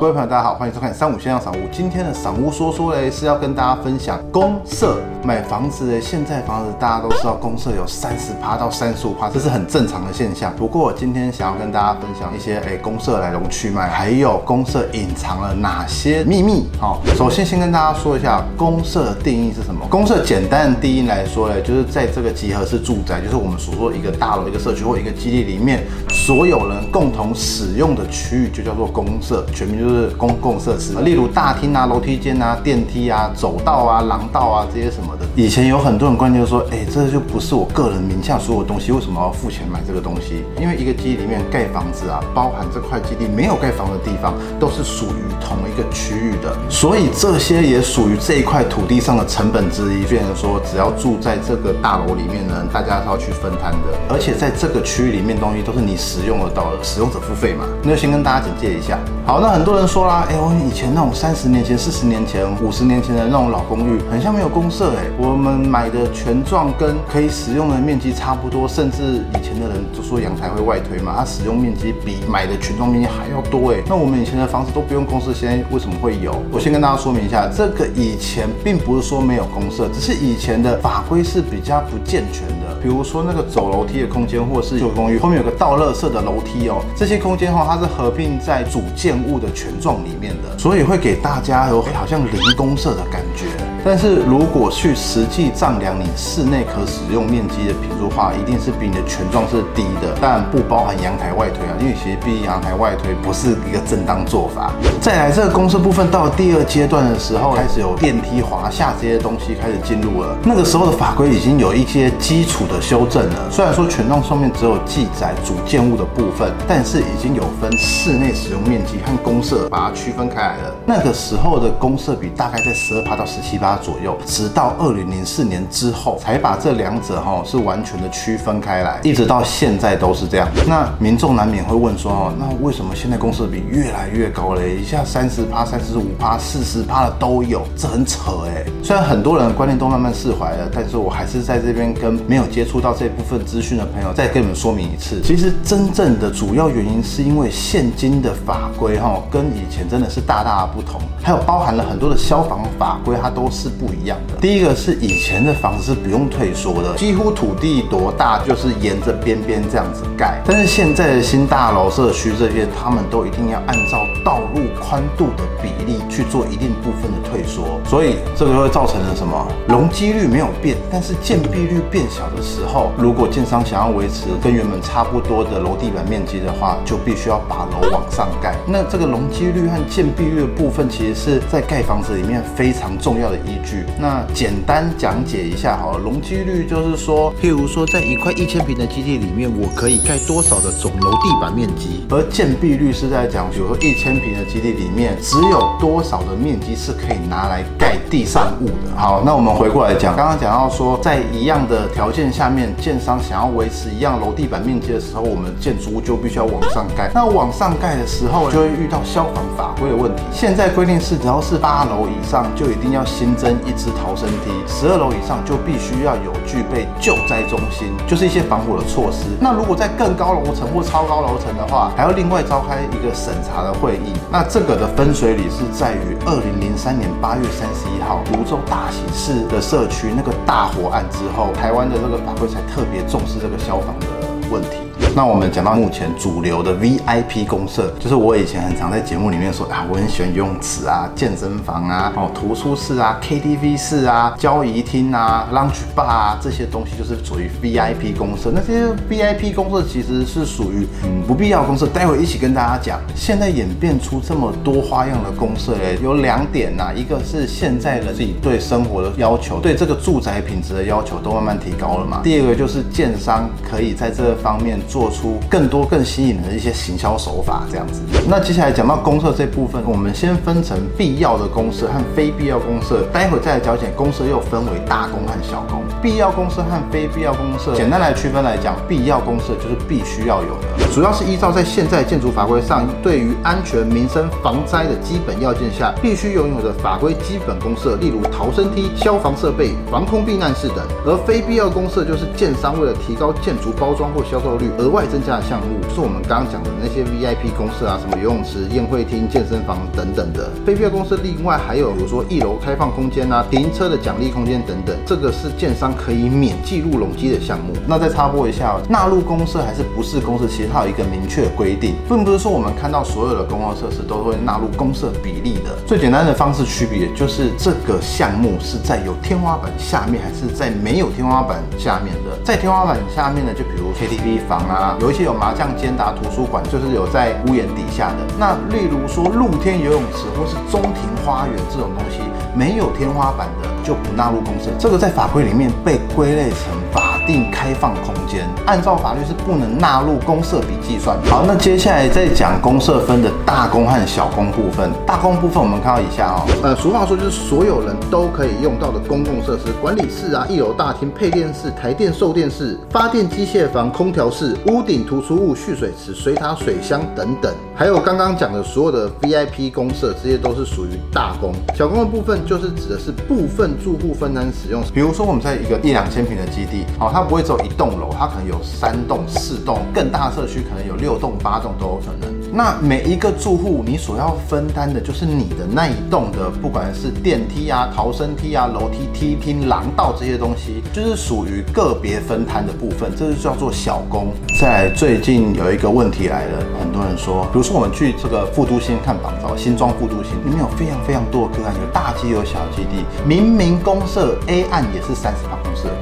各位朋友，大家好，欢迎收看三五先生赏屋。今天的赏屋说说嘞，是要跟大家分享公社买房子嘞。现在房子大家都知道，公社有三十趴到三十五趴，这是很正常的现象。不过今天想要跟大家分享一些哎公社来龙去脉，还有公社隐藏了哪些秘密。好，首先先跟大家说一下公社的定义是什么。公社简单的定义来说嘞，就是在这个集合式住宅，就是我们所说一个大楼、一个社区或一个基地里面，所有人共同使用的区域就叫做公社，全名就是是公共设施，例如大厅啊、楼梯间啊、电梯啊、走道啊、廊道啊这些什么的。以前有很多人观念说，哎，这就不是我个人名下所有东西，为什么要付钱买这个东西？因为一个基地里面盖房子啊，包含这块基地没有盖房的地方，都是属于同一个区域的，所以这些也属于这一块土地上的成本之一。变成说，只要住在这个大楼里面呢，大家是要去分摊的，而且在这个区域里面东西都是你使用得到的，使用者付费嘛。那就先跟大家简介一下。好，那很多人说啦，哎，我以前那种三十年前、四十年前、五十年前的那种老公寓，很像没有公社哎。我们买的权状跟可以使用的面积差不多，甚至以前的人就说阳台会外推嘛，它使用面积比买的权状面积还要多哎。那我们以前的房子都不用公社，现在为什么会有？我先跟大家说明一下，这个以前并不是说没有公社，只是以前的法规是比较不健全的。比如说那个走楼梯的空间，或是旧公寓后面有个倒乐色的楼梯哦，这些空间哈，它是合并在主建物的权状里面的，所以会给大家有好像零公社的感觉。但是如果去实际丈量你室内可使用面积的平数化，一定是比你的权状是低的，但不包含阳台外推啊，因为其实毕竟阳台外推不是一个正当做法。再来这个公社部分到了第二阶段的时候，开始有电梯滑下这些东西开始进入了，那个时候的法规已经有一些基础的修正了。虽然说权状上面只有记载主建物的部分，但是已经有分室内使用面积和公设，把它区分开来了。那个时候的公设比大概在十二趴到十七趴。左右，直到二零零四年之后，才把这两者哈是完全的区分开来，一直到现在都是这样。那民众难免会问说哦，那为什么现在公司的比越来越高嘞？一下三十趴、三十五趴、四十趴的都有，这很扯哎。虽然很多人的观念都慢慢释怀了，但是我还是在这边跟没有接触到这部分资讯的朋友再跟你们说明一次。其实真正的主要原因是因为现今的法规哈跟以前真的是大大的不同，还有包含了很多的消防法规，它都是。是不一样的。第一个是以前的房子是不用退缩的，几乎土地多大就是沿着边边这样子盖。但是现在的新大楼社区这些，他们都一定要按照道路宽度的比例去做一定部分的退缩，所以这个会造成了什么？容积率没有变，但是建蔽率变小的时候，如果建商想要维持跟原本差不多的楼地板面积的话，就必须要把楼往上盖。那这个容积率和建蔽率的部分，其实是在盖房子里面非常重要的。依据，那简单讲解一下好了。容积率就是说，譬如说，在一块一千平的基地里面，我可以盖多少的总楼地板面积？而建蔽率是在讲，比如说一千平的基地里面，只有多少的面积是可以拿来盖地上物的。好，那我们回过来讲，刚刚讲到说，在一样的条件下面，建商想要维持一样楼地板面积的时候，我们建筑物就必须要往上盖。那往上盖的时候，就会遇到消防法规的问题。现在规定是，只要是八楼以上，就一定要新。增一支逃生梯，十二楼以上就必须要有具备救灾中心，就是一些防火的措施。那如果在更高楼层或超高楼层的话，还要另外召开一个审查的会议。那这个的分水岭是在于二零零三年八月三十一号，泸州大喜市的社区那个大火案之后，台湾的这个法规才特别重视这个消防的问题。那我们讲到目前主流的 VIP 公社，就是我以前很常在节目里面说啊，我很喜欢游泳池啊、健身房啊、哦图书室啊、KTV 室啊、交谊厅啊、Lunch Bar 啊这些东西，就是属于 VIP 公社。那些 VIP 公社其实是属于嗯不必要公社。待会一起跟大家讲，现在演变出这么多花样的公社，哎，有两点呐，一个是现在人自己对生活的要求，对这个住宅品质的要求都慢慢提高了嘛。第二个就是建商可以在这方面做。做出更多更吸引的一些行销手法，这样子。那接下来讲到公社这部分，我们先分成必要的公社和非必要公社，待会再来讲解公社又分为大公和小公。必要公社和非必要公社，简单来区分来讲，必要公社就是必须要有的，主要是依照在现在建筑法规上对于安全、民生、防灾的基本要件下必须拥有的法规基本公社，例如逃生梯、消防设备、防空避难室等。而非必要公社就是建商为了提高建筑包装或销售率，而外增加的项目，是我们刚刚讲的那些 VIP 公司啊，什么游泳池、宴会厅、健身房等等的。非必要公司另外还有，比如说一楼开放空间啊、停车的奖励空间等等，这个是建商可以免计入容积的项目。那再插播一下，纳入公社还是不是公社，其实它有一个明确规定，并不是说我们看到所有的公共设施都会纳入公社比例的。最简单的方式区别就是这个项目是在有天花板下面，还是在没有天花板下面的。在天花板下面的，就比如 KTV 房啊，啊有一些有麻将间打图书馆，就是有在屋檐底下的。那例如说露天游泳池或是中庭花园这种东西，没有天花板的就不纳入公社。这个在法规里面被归类成法定开放空间，按照法律是不能纳入公社比计算。好，那接下来再讲公社分的大公和小公部分。大公部分我们看到以下哦，呃，俗话说就是所有人都可以用到的公共设施，管理室啊、一楼大厅、配电室、台电售电室、发电机械房、空调室、屋顶突出物、蓄水池、水塔、水箱等等。还有刚刚讲的所有的 VIP 公社，这些都是属于大公。小公的部分就是指的是部分住户分摊使用，比如说我们在一个一两千平的基地，好，它不会只有一栋楼，它可能有三栋、四栋，更大的社区可能有六栋、八栋都有可能。那每一个住户，你所要分担的就是你的那一栋的，不管是电梯啊、逃生梯啊、楼梯、梯厅、廊道这些东西，就是属于个别分摊的部分，这就叫做小公。在最近有一个问题来了，很多人说，比如说我们去这个复都新看房子，新庄复都新里面有非常非常多的个案，有大基有小基地，明明公社 A 案也是三十八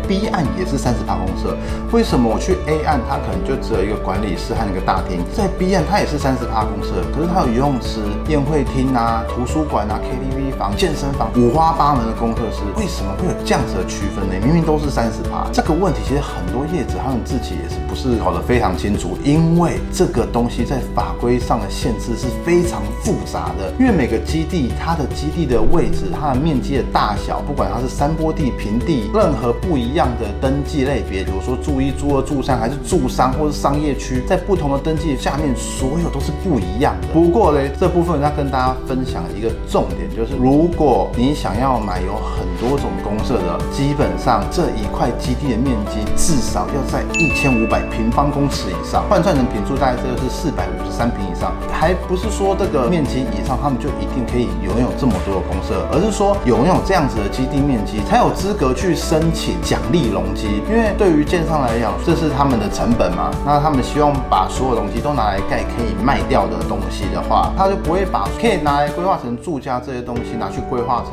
，B 案也是三十八公社，为什么我去 A 案，它可能就只有一个管理室和一个大厅，在 B 案它也是三。十趴公社，可是它有游泳池、宴会厅啊、图书馆啊、KTV 房、健身房，五花八门的公设施，为什么会有这样子的区分呢？明明都是三十趴，这个问题其实很多业者他们自己也是不是搞得非常清楚，因为这个东西在法规上的限制是非常复杂的，因为每个基地它的基地的位置、它的面积的大小，不管它是山坡地、平地，任何不一样样的登记类别，比如说住一、住二、住三，还是住商或是商业区，在不同的登记下面，所有都是。不一样的。不过呢，这部分要跟大家分享一个重点，就是如果你想要买有很多种公社的，基本上这一块基地的面积至少要在一千五百平方公尺以上，换算成平数大概这个是四百五十三平以上。还不是说这个面积以上他们就一定可以拥有这么多的公社，而是说拥有这样子的基地面积才有资格去申请奖利容积。因为对于建商来讲，这是他们的成本嘛，那他们希望把所有东西都拿来盖，可以卖。掉的东西的话，他就不会把可以拿来规划成住家这些东西拿去规划成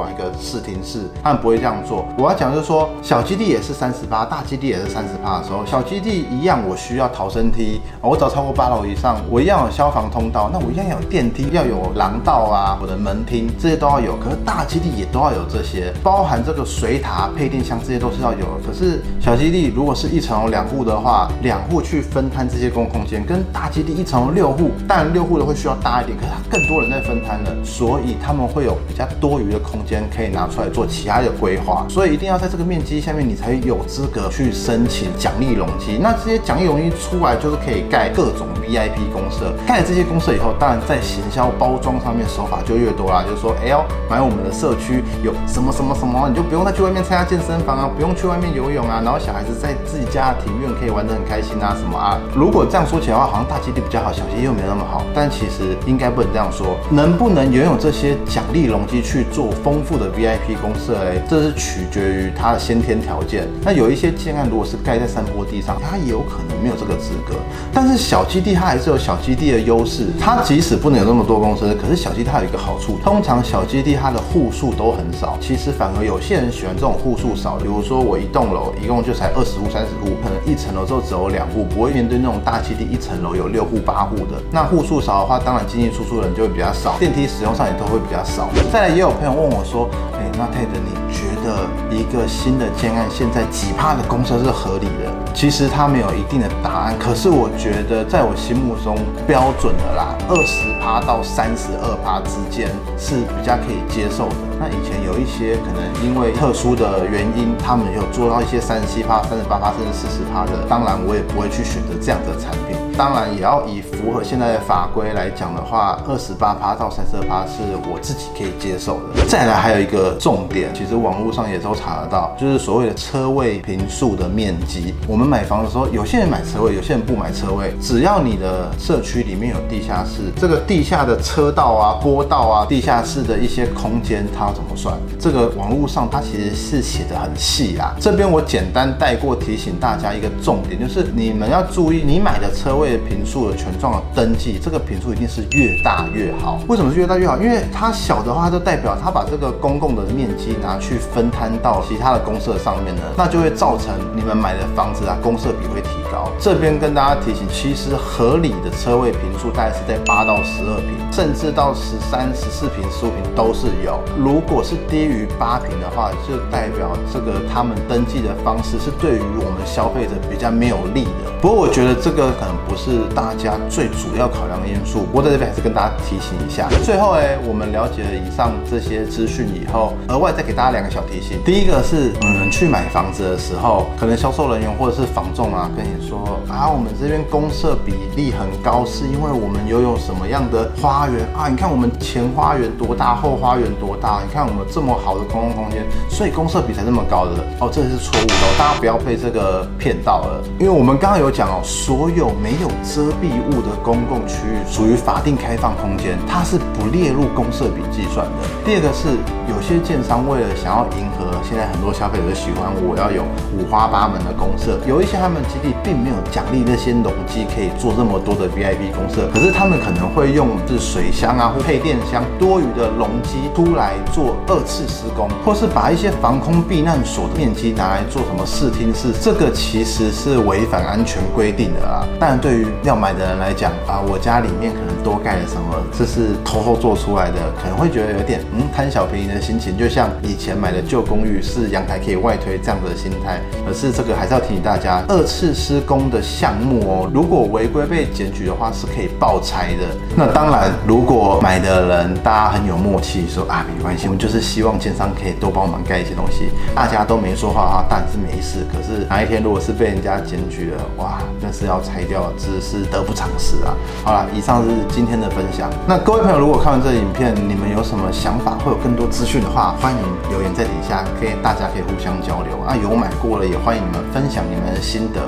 图书馆、一个视听室，他们不会这样做。我要讲就是说，小基地也是三十八，大基地也是三十八的时候，小基地一样，我需要逃生梯，我找超过八楼以上，我一样有消防通道，那我一样有电梯，要有廊道啊，我的门厅这些都要有。可是大基地也都要有这些，包含这个水塔、配电箱这些都是要有。可是小基地如果是一层楼两户的话，两户去分摊这些公共空间，跟大基地一层。六户，当然六户的会需要大一点，可是它更多人在分摊了，所以他们会有比较多余的空间间可以拿出来做其他的规划，所以一定要在这个面积下面，你才有资格去申请奖励容积。那这些奖励容积出来，就是可以盖各种 VIP 公社。盖了这些公社以后，当然在行销包装上面手法就越多啦，就是说，哎呦，买我们的社区有什么什么什么，你就不用再去外面参加健身房啊，不用去外面游泳啊，然后小孩子在自己家庭院可以玩得很开心啊，什么啊。如果这样说起来的话，好像大基地比较好。小基地又没那么好，但其实应该不能这样说。能不能拥有这些奖励容积去做丰富的 VIP 公社？哎，这是取决于它的先天条件。那有一些建案如果是盖在山坡地上，它也有可能没有这个资格。但是小基地它还是有小基地的优势。它即使不能有那么多公司，可是小基地它有一个好处，通常小基地它的户数都很少。其实反而有些人喜欢这种户数少。比如说我一栋楼一共就才二十户、三十户，可能一层楼之后只有两户，不会面对那种大基地一层楼有六户、八。户的那户数少的话，当然经济输出人就会比较少，电梯使用上也都会比较少。再来，也有朋友问我我说：“哎，那泰德你觉得一个新的建案现在几帕的公车是合理的？”其实它没有一定的答案，可是我觉得在我心目中标准的啦，二十趴到三十二趴之间是比较可以接受的。那以前有一些可能因为特殊的原因，他们有做到一些三十七趴、三十八趴甚至四十趴的，当然我也不会去选择这样的产品。当然也要以符合现在的法规来讲的话，二十八趴到三十二趴是我自己可以接受的。再来还有一个重点，其实网络上也都查得到，就是所谓的车位平数的面积。我我们买房的时候，有些人买车位，有些人不买车位，只要你的社区里面有地下室，这个地下的车道啊、坡道啊、地下室的一些空间，它要怎么算？这个网络上它其实是写的很细啊。这边我简单带过提醒大家一个重点，就是你们要注意，你买的车位的。平数的权状的登记，这个平数一定是越大越好。为什么是越大越好？因为它小的话，就代表它把这个公共的面积拿去分摊到其他的公社上面呢，那就会造成你们买的房子啊，公社比会提高。这边跟大家提醒，其实合理的车位平数大概是在八到十二平，甚至到十三、十四平、十五平都是有。如果是低于八平的话，就代表这个他们登记的方式是对于我们消费者比较没有利的。不过我觉得这个可能不是。大家最主要考量的因素。不过在这边还是跟大家提醒一下。最后哎，我们了解了以上这些资讯以后，额外再给大家两个小提醒。第一个是，嗯，去买房子的时候，可能销售人员或者是房仲啊，跟你说啊，我们这边公社比例很高，是因为我们拥有什么样的花园啊？你看我们前花园多大，后花园多大？你看我们这么好的公共空间，所以公社比才这么高的哦，这是错误的，大家不要被这个骗到了。因为我们刚刚有讲哦，所有没有遮蔽物的公共区域属于法定开放空间，它是不列入公社比计算的。第二个是有些建商为了想要迎合现在很多消费者喜欢，我要有五花八门的公社，有一些他们基地并没有奖励那些农机可以做这么多的 VIP 公设，可是他们可能会用是水箱啊或配电箱多余的农机出来做二次施工，或是把一些防空避难所的面积拿来做什么视听室，这个其实是违反安全规定的啊。但对于要买的人来讲啊，我家里面可能多盖了什么，这是偷偷做出来的，可能会觉得有点嗯贪小便宜的心情，就像以前买的旧公寓是阳台可以外推这样的心态。可是这个还是要提醒大家，二次施工的项目哦，如果违规被检举的话，是可以爆拆的。那当然，如果买的人大家很有默契，说啊没关系，我们就是希望建商可以多帮我们盖一些东西，大家都没说话的话，当然是没事。可是哪一天如果是被人家检举了，哇，那是要拆掉，只是。得不偿失啊！好了，以上是今天的分享。那各位朋友，如果看完这影片，你们有什么想法，或有更多资讯的话，欢迎留言在底下，可以大家可以互相交流啊。有买过了，也欢迎你们分享你们的心得，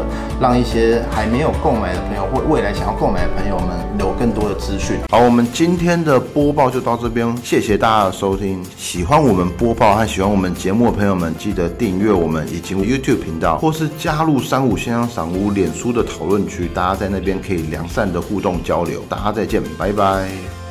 让一些还没有购买的朋友，或未来想要购买的朋友们有更多的资讯。好，我们今天的播报就到这边，谢谢大家的收听。喜欢我们播报和喜欢我们节目的朋友们，记得订阅我们以及 YouTube 频道，或是加入三五先生赏屋脸书的讨论区，大家在那边可以。良善的互动交流，大家再见，拜拜。